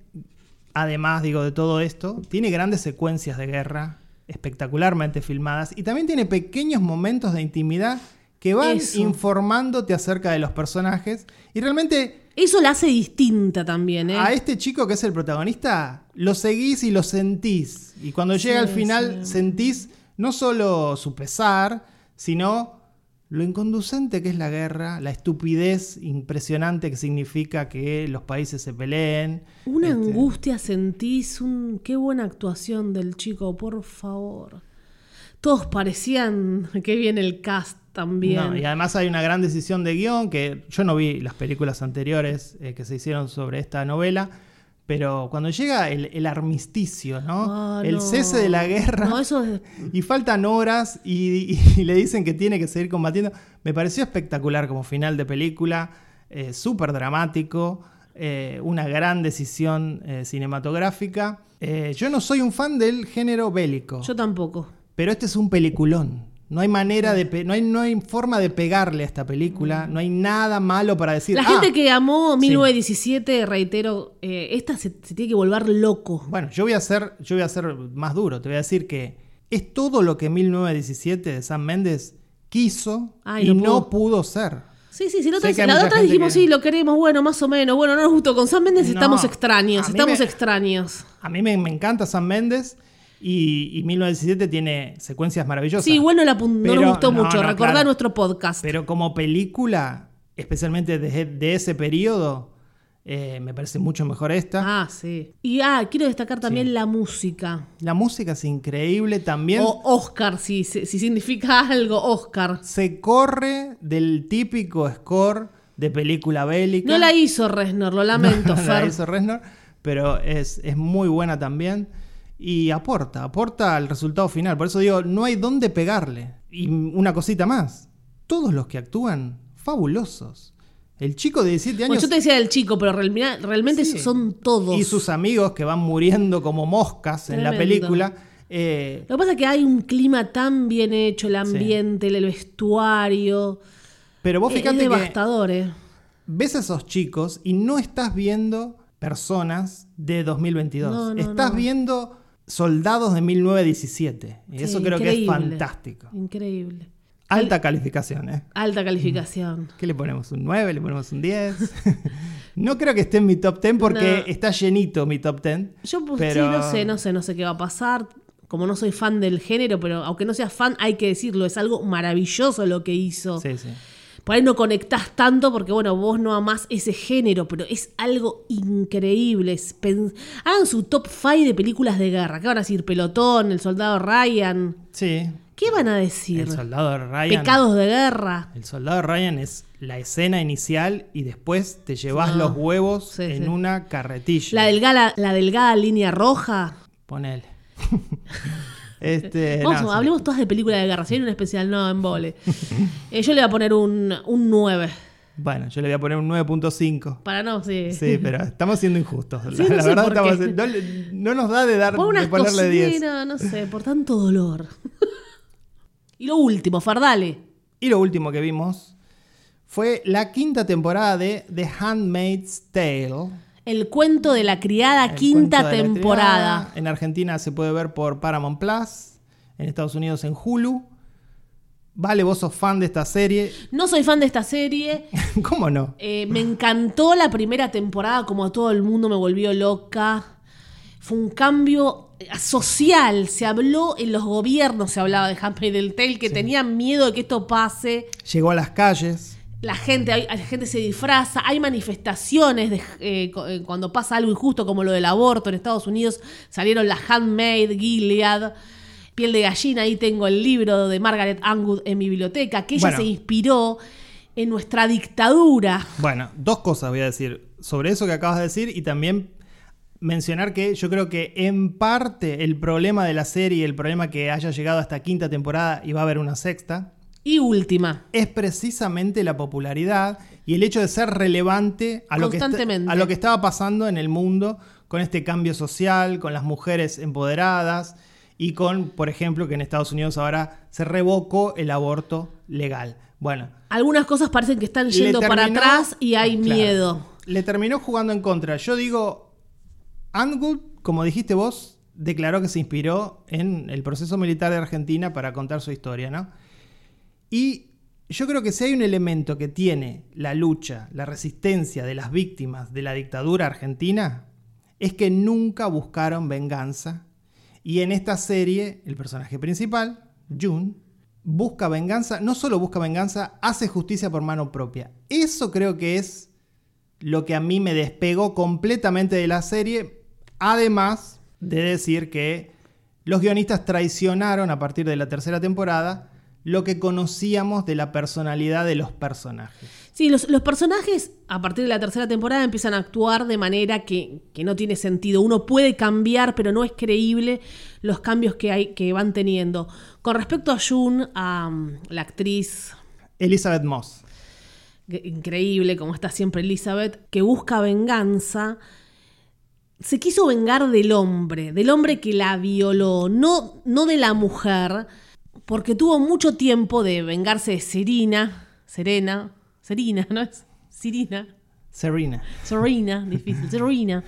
además digo de todo esto, tiene grandes secuencias de guerra espectacularmente filmadas y también tiene pequeños momentos de intimidad que van Eso. informándote acerca de los personajes y realmente Eso la hace distinta también, ¿eh? a este chico que es el protagonista, lo seguís y lo sentís. Y cuando llega al final, sí. sentís no solo su pesar, sino lo inconducente que es la guerra, la estupidez impresionante que significa que los países se peleen. Una Este, angustia sentís, un... qué buena actuación del chico, por favor. Todos parecían que viene el cast también. no, y además hay una gran decisión de guion que yo no vi las películas anteriores eh, que se hicieron sobre esta novela. Pero cuando llega el, el armisticio, ¿no? Ah, el no. cese de la guerra. No, eso es... Y faltan horas y, y le dicen que tiene que seguir combatiendo. Me pareció espectacular como final de película, eh, súper dramático, eh, una gran decisión eh, cinematográfica. Eh, yo no soy un fan del género bélico, Yo tampoco. pero este es un peliculón. No hay manera de, pe- no hay, no hay forma de pegarle a esta película, no hay nada malo para decir. La "Ah, gente que amó 1917, reitero, eh, esta se, se tiene que volver loco. Bueno, yo voy a ser, yo voy a ser más duro. Te voy a decir que es todo lo que 1917 de Sam Méndez quiso Ay, y no no pudo. ser. Sí, sí, sí. La Sé otra, que hay la otra dijimos, que- sí, lo queremos, bueno, más o menos. Bueno, no nos gustó. Con Sam Méndez No, estamos extraños, estamos me- extraños. A mí me, me encanta Sam Méndez y, y 1917 tiene secuencias maravillosas. Sí, igual no, la, apun- no Pero- nos gustó no, mucho. no, Recordá claro. nuestro podcast. Pero como película, especialmente de, de ese periodo, eh, me parece mucho mejor esta. Ah, sí. Y ah, quiero destacar también Sí. la música. La música es increíble también. O Oscar, si, si si significa algo, Oscar. Se corre del típico score de película bélica. No la hizo Resnor, lo lamento, No, la Fer. hizo Reznor, pero es, es muy buena también. Y aporta, aporta al resultado final. Por eso digo, no hay dónde pegarle. Y una cosita más. Todos los que actúan, fabulosos. El chico de 17 Bueno, años yo te decía del chico, pero realmente, realmente Sí. son todos. y sus amigos que van muriendo como moscas en la película. eh, Lo que pasa es que hay un clima tan bien hecho, el ambiente, el vestuario. pero vos Es- fíjate es que devastador, ¿eh? ves a esos chicos y no estás viendo personas de 2022. No, no, estás no. viendo soldados de 1917. Y eso creo que es fantástico. Increíble. Alta calificación, ¿eh? Alta calificación. ¿Qué le ponemos? ¿Un 9? ¿Le ponemos un 10? no creo que esté en mi top 10 porque No. está llenito mi top 10. Yo pues, pero... sí, no sé, no sé, no sé qué va a pasar. Como no soy fan del género, pero aunque no seas fan, hay que decirlo, es algo maravilloso lo que hizo. Sí, sí. Por ahí no conectás tanto porque, bueno, vos no amás ese género, pero es algo increíble. Es Hagan su top 5 de películas de guerra. ¿Qué van a decir? Pelotón, El Soldado Ryan. Sí. ¿Qué van a decir? El soldado Ryan. Pecados de guerra. El soldado Ryan es la escena inicial y después te llevas Ah, los huevos sí, en sí. una carretilla. La delgada, la delgada línea roja. Ponele. Este, Vamos, no, sí. hablemos todas de películas de guerra. Si hay un especial, no, en vole. Eh, yo le voy a poner un, un 9. Bueno, yo le voy a poner un 9.5. Para no, sí. Sí, pero estamos siendo injustos. Sí, la no la verdad, estamos, no, no nos da de, dar, Por de ponerle 10. cocinas, no sé, por tanto dolor. y lo último, Fardale. Y lo último que vimos fue la quinta temporada de The Handmaid's Tale. El cuento de la criada, El quinta temporada. criada. En Argentina se puede ver por Paramount Plus. En Estados Unidos en Hulu. Vale, vos sos fan de esta serie. No soy fan de esta serie. ¿Cómo no? Eh, me encantó la primera temporada, como a todo el mundo me volvió loca. Fue un cambio eh, social. Se habló en los gobiernos, se hablaba de Handmaid's del Tale, que tenían miedo de que esto pase. Llegó a las calles. La gente, hay- la gente se disfraza, hay manifestaciones de, eh, eh, cuando pasa algo injusto como lo del aborto en Estados Unidos. Salieron la Handmaid, Gilead, Piel de Gallina. Ahí tengo el libro de Margaret Atwood en mi biblioteca, que ella Bueno. se inspiró en nuestra dictadura. Bueno, dos cosas voy a decir sobre eso que acabas de decir y también mencionar que yo creo que en parte el problema de la serie, el problema que haya llegado a esta quinta temporada y va a haber una sexta, Y última. es precisamente la popularidad y el hecho de ser relevante a lo, que, a lo que estaba pasando en el mundo con este cambio social, con las mujeres empoderadas y con, por ejemplo, que en Estados Unidos ahora se revocó el aborto legal. Bueno, Algunas cosas parecen que están yendo para atrás y hay Claro. miedo. Le terminó jugando en contra. Yo digo, Andgood, como dijiste vos, declaró que se inspiró en el proceso militar de Argentina para contar su historia, ¿no? Y yo creo que si hay un elemento que tiene la lucha, la resistencia de las víctimas de la dictadura argentina, es que nunca buscaron venganza. Y en esta serie, el personaje principal, June, busca venganza, no solo busca venganza, hace justicia por mano propia. Eso creo que es lo que a mí me despegó completamente de la serie, además de decir que los guionistas traicionaron a partir de la tercera temporada lo que conocíamos de la personalidad de los personajes. Sí, los, los personajes a partir de la tercera temporada empiezan a actuar de manera que, que no tiene sentido. Uno puede cambiar, pero no es creíble los cambios que, hay, que van teniendo. Con respecto a June, a um, la actriz Elizabeth Moss. increíble, como está siempre Elizabeth, que busca venganza, se quiso vengar del hombre, del hombre que la violó, no, no de la mujer, porque tuvo mucho tiempo de vengarse de Serena, Serena, Serena, ¿no es? Sirina. Serena. Serena, difícil, Serena.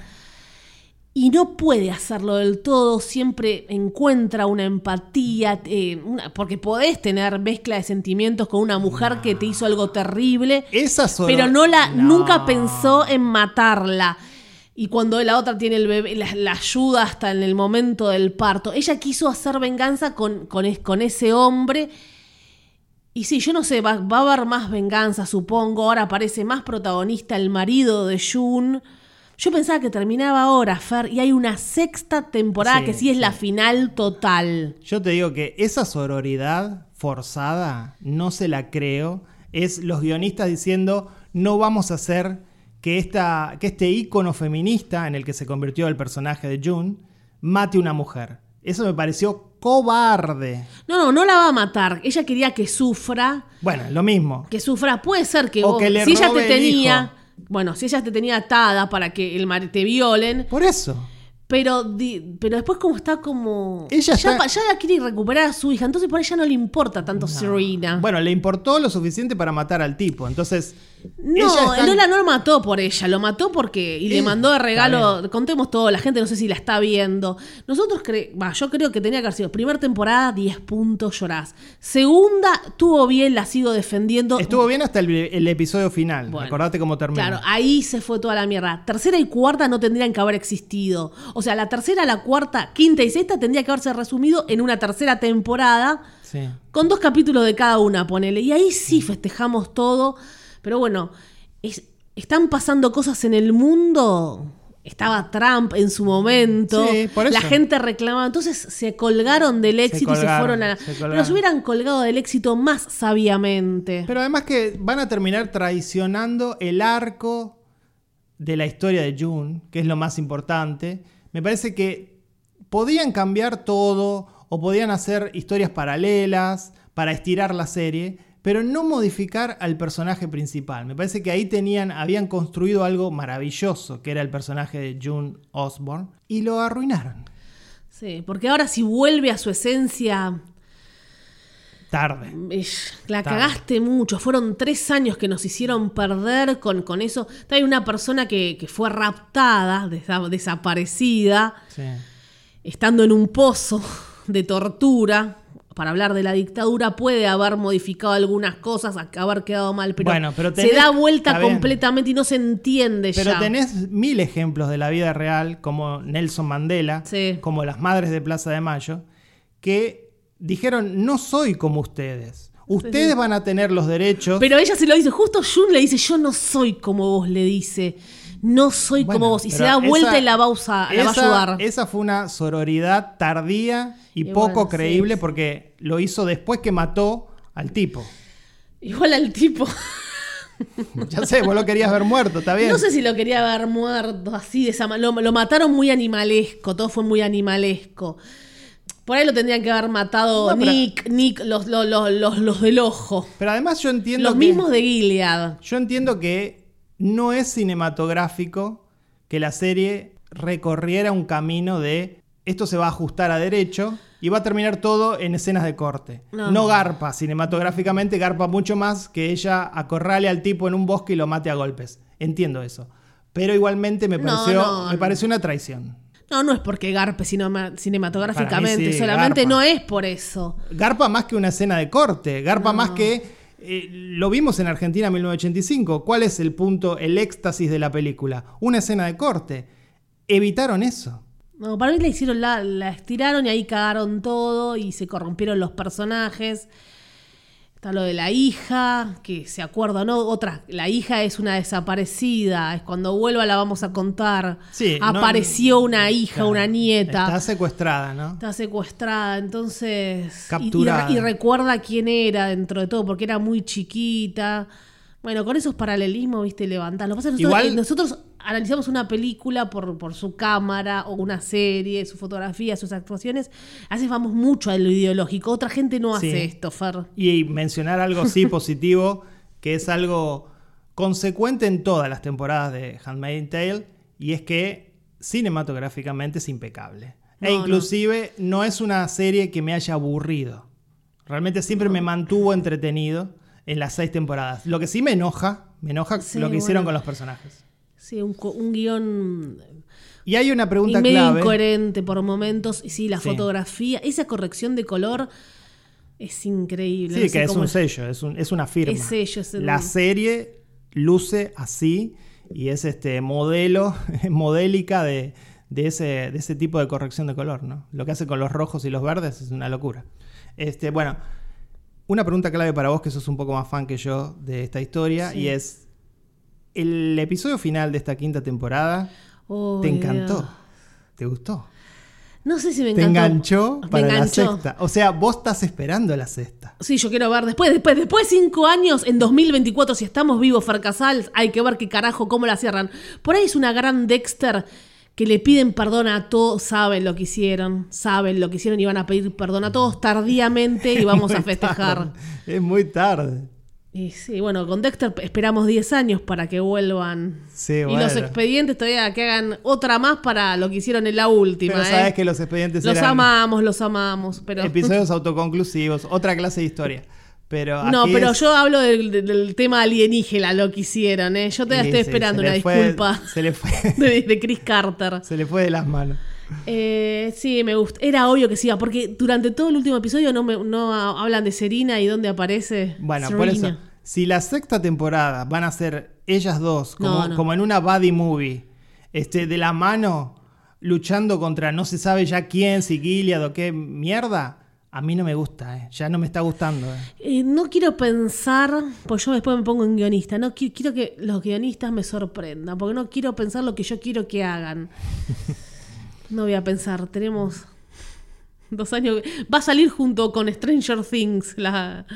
Y no puede hacerlo del todo, siempre encuentra una empatía, eh, una- porque podés tener mezcla de sentimientos con una mujer que te hizo algo terrible, Esa soro- pero no la, No. nunca pensó en matarla. Y cuando la otra tiene el bebé, la, la ayuda hasta en el momento del parto. Ella quiso hacer venganza con, con, es- con ese hombre. Y sí, yo no sé, va, va a haber más venganza, supongo. Ahora aparece más protagonista el marido de June. Yo pensaba que terminaba ahora, Fer, y hay una sexta temporada Sí, que sí es sí. la final total. Yo te digo que esa sororidad forzada no se la creo. Es los guionistas diciendo no vamos a hacer que, esta, que este ícono feminista en el que se convirtió el personaje de June mate una mujer. Eso me pareció cobarde. No, no, no la va a matar. Ella quería que sufra. Bueno, lo mismo. que sufra. Puede ser que O vos, que le si ella te el tenía, bueno, si ella te tenía atada para que el mar te violen, Por eso. pero di- pero después como está como Ella ya, está- ya la quiere recuperar a su hija, entonces por ella no le importa tanto Serena. Bueno, le importó lo suficiente para matar al tipo. Entonces. No, está- no, la, no lo mató por ella, lo mató porque y le Eh, mandó de regalo, contemos todo, la gente no sé si la está viendo. Nosotros cre va, yo creo que tenía que haber sido primera temporada 10 puntos llorás. Segunda tuvo bien, la sigo defendiendo. Estuvo bien hasta el, el episodio final. Bueno, Acordate cómo terminó. Claro, ahí se fue toda la mierda. Tercera y cuarta no tendrían que haber existido. O sea, la tercera, la cuarta, quinta y sexta tendría que haberse resumido en una tercera temporada Sí. con dos capítulos de cada una, ponele. Y ahí sí festejamos todo. Pero bueno, es- están pasando cosas en el mundo. Estaba Trump en su momento. Sí, por eso. La gente reclamaba. Entonces se colgaron del éxito y se fueron a se Pero se hubieran colgado del éxito más sabiamente. Pero además que van a terminar traicionando el arco de la historia de June, que es lo más importante. Me parece que podían cambiar todo o podían hacer historias paralelas para estirar la serie, pero no modificar al personaje principal. Me parece que ahí tenían, habían construido algo maravilloso, que era el personaje de June Osborne, y lo arruinaron. Sí, porque ahora si vuelve a su esencia, Tarde. Ish, La Tarde. cagaste mucho. Fueron tres años que nos hicieron perder con, con eso. Hay una persona que, que fue raptada, desa- desaparecida, Sí. estando en un pozo de tortura. Para hablar de la dictadura, puede haber modificado algunas cosas, haber quedado mal, pero, Bueno, pero se da vuelta completamente y no se entiende Pero ya. tenés mil ejemplos de la vida real, como Nelson Mandela, Sí. como las madres de Plaza de Mayo, que dijeron, no soy como ustedes. Ustedes sí. van a tener los derechos. Pero ella se lo dice, justo Jun le dice, yo no soy como vos, le dice. No soy Bueno, como vos. Y se da vuelta esa- y la va a, usar, la va a esa- ayudar. Esa fue una sororidad tardía y, Y poco bueno, creíble sí. porque lo hizo después que mató al tipo. Igual al tipo. Ya sé, vos lo querías ver muerto, está bien. No sé si lo quería ver muerto así de esa. Lo, lo mataron muy animalesco, todo fue muy animalesco. Por ahí lo tendrían que haber matado No, pero- Nick, Nick, los, los, los, los, los del ojo. Pero además yo entiendo Los que- mismos de Gilead. Yo entiendo que no es cinematográfico que la serie recorriera un camino de esto se va a ajustar a derecho y va a terminar todo en escenas de corte. No. No, garpa cinematográficamente, garpa mucho más que ella acorrale al tipo en un bosque y lo mate a golpes. Entiendo eso. Pero igualmente me pareció, no, me pareció una traición. No, no es porque garpe cinema- cinematográficamente, sí, solamente garpa. no es por eso. Garpa más que una escena de corte, garpa más que... eh, lo vimos en Argentina en 1985. ¿Cuál es el punto, el éxtasis de la película? Una escena de corte. Evitaron eso. No, para mí la hicieron, la, la estiraron y ahí cagaron todo y se corrompieron los personajes. Está lo de la hija, que se acuerda, ¿no? Otra, la hija es una desaparecida, es cuando vuelva la vamos a contar. Sí, no- Apareció una hija, Claro, una nieta. Está secuestrada, ¿no? Está secuestrada, entonces. Capturada. Y, y recuerda quién era dentro de todo, porque era muy chiquita. Bueno, con esos paralelismos, viste, levantar. Lo que pasa es que nosotros, Igual- eh, nosotros analizamos una película por, por su cámara o una serie, su fotografía, sus actuaciones. A veces vamos mucho a lo ideológico. Otra gente no Sí. hace esto, Fer. Y mencionar algo sí positivo, que es algo consecuente en todas las temporadas de Handmaid's Tale, y es que cinematográficamente es impecable. No, e inclusive no. es una serie que me haya aburrido. Realmente siempre me mantuvo entretenido en las seis temporadas. Lo que sí me enoja, me enoja Sí, lo que hicieron con los personajes. Sí, un, un guion Y hay una pregunta medio clave. incoherente por momentos. Y sí, la Sí. fotografía, esa corrección de color es increíble. Sí, no que es un sello, es, un- es una firma. Es sello, es La serie luce así y es este modelo, modélica de, de ese, de ese tipo de corrección de color, ¿no? Lo que hace con los rojos y los verdes es una locura. Este, bueno, una pregunta clave para vos, que sos un poco más fan que yo de esta historia, Sí. y es, el episodio final de esta quinta temporada, Oh, ¿te Dios. encantó? ¿Te gustó? No sé si me ¿Te encantó. enganchó Me para la enganchó. sexta? O sea, vos estás esperando la sexta. Sí, yo quiero ver. Después, después, después de cinco años, en 2024, si estamos vivos, Farcasal, hay que ver qué carajo, cómo la cierran. Por ahí es una gran Dexter que le piden perdón a todos, saben lo que hicieron, saben lo que hicieron y van a pedir perdón a todos tardíamente y vamos a festejar. tarde. Es muy tarde. Y sí, bueno, con Dexter esperamos 10 años para que vuelvan. Sí, y bueno. los expedientes todavía que hagan otra más para lo que hicieron en la última. Pero ¿eh? sabes que los expedientes Los eran amamos, los amamos. Pero... episodios autoconclusivos, otra clase de historia. Pero No, pero es- yo hablo del, del- tema alienígena, lo que hicieron, ¿eh? Yo todavía Sí, estoy esperando una fue- disculpa se le fue, de, de Chris Carter. se le fue de las manos. Eh, sí, me gusta. Era obvio que sí, porque durante todo el último episodio no, me, no ha- hablan de Serena y dónde aparece. Bueno, por eso, si la sexta temporada van a ser ellas dos, como, No, no. como en una buddy movie, este, de la mano, luchando contra no se sabe ya quién, si Gilead o qué mierda, a mí no me gusta, eh. ya no me está gustando. eh. Eh, no quiero pensar, pues yo después me pongo en guionista, no qui- quiero que los guionistas me sorprendan, porque no quiero pensar lo que yo quiero que hagan. No voy a pensar, tenemos dos años. Va a salir junto con Stranger Things. La...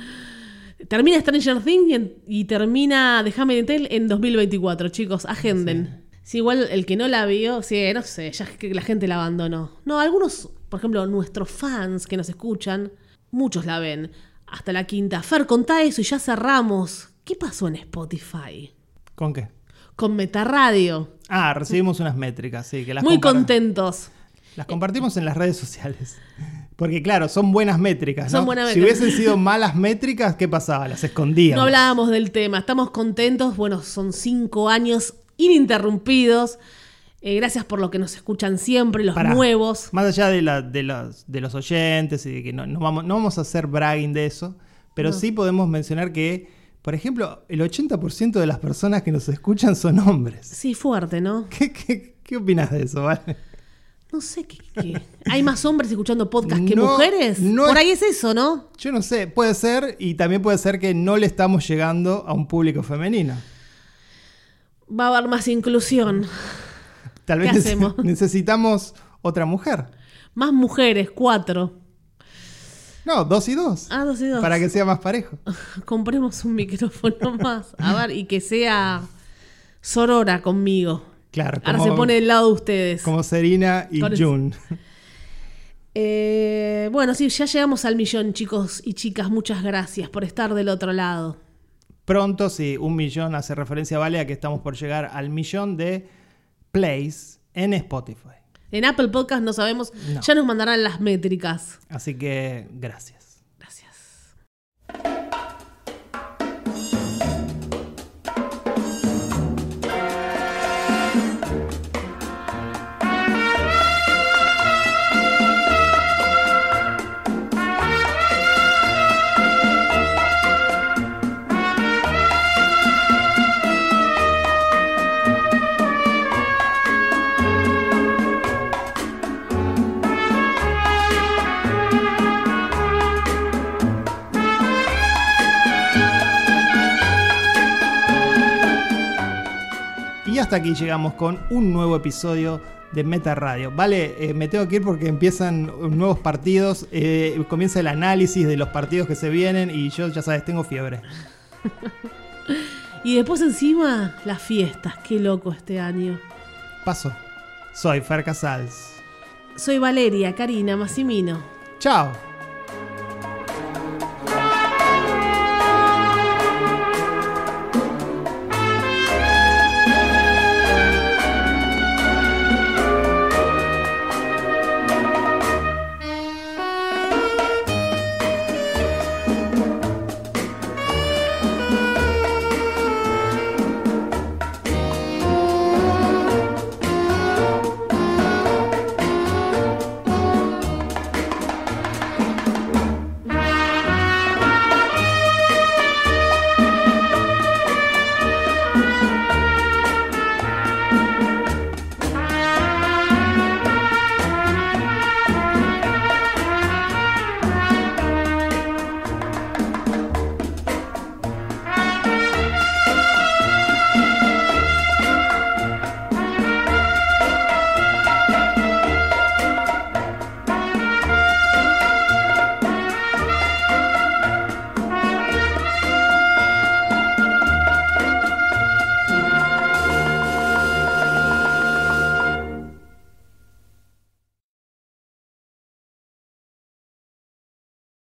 Termina Stranger Things y, en- y termina Déjame de Tell en 2024, chicos, agenden. Sí, igual el que no la vio, sí, no sé, ya que la gente la abandonó. No, algunos, por ejemplo, nuestros fans que nos escuchan, muchos la ven. Hasta la quinta. Fer, contá eso y ya cerramos. ¿Qué pasó en Spotify? ¿Con qué? Con Metaradio. Ah, recibimos unas métricas, sí, que las Muy contentos. Las compartimos en las redes sociales. Porque claro, son buenas métricas. ¿no? Son buenas si métricas. hubiesen sido malas métricas, ¿qué pasaba? Las escondíamos. No hablábamos del tema, estamos contentos. Bueno, son cinco años ininterrumpidos. Eh, gracias por lo que nos escuchan siempre, los Pará. nuevos. Más allá de, la- de los, de los oyentes y de que no, no vamos, no vamos a hacer bragging de eso, pero No. sí podemos mencionar que, por ejemplo, el 80% de las personas que nos escuchan son hombres. Sí, fuerte, ¿no? ¿Qué, qué, qué opinas de eso, Vale? No sé qué. qué- ¿Hay más hombres escuchando podcast que No, mujeres? no Por ahí es eso, ¿no? Yo no sé, puede ser y también puede ser que no le estamos llegando a un público femenino. Va a haber más inclusión. Tal ¿Qué vez hacemos? necesitamos otra mujer. Más mujeres, cuatro. No, dos y dos. Ah, dos y dos. Para que sea más parejo. Compremos un micrófono más. A ver, y que sea Sorora conmigo. Claro, Ahora como, se pone del lado de ustedes. como Serena y. June. Eh, bueno, sí, ya llegamos al millón, chicos y chicas. Muchas gracias por estar del otro lado. Pronto, si un millón hace referencia, vale, a que estamos por llegar al millón de plays en Spotify. En Apple Podcast no sabemos, No. ya nos mandarán las métricas. Así que gracias. Gracias. Y hasta aquí llegamos con un nuevo episodio de Meta Radio. Vale, eh, me tengo que ir porque empiezan nuevos partidos, eh, comienza el análisis de los partidos que se vienen y yo, ya sabes, tengo fiebre. Y después encima las fiestas. Qué loco este año. Paso. Soy Fer Casals. Soy Valeria, Karina, Massimino. Chao.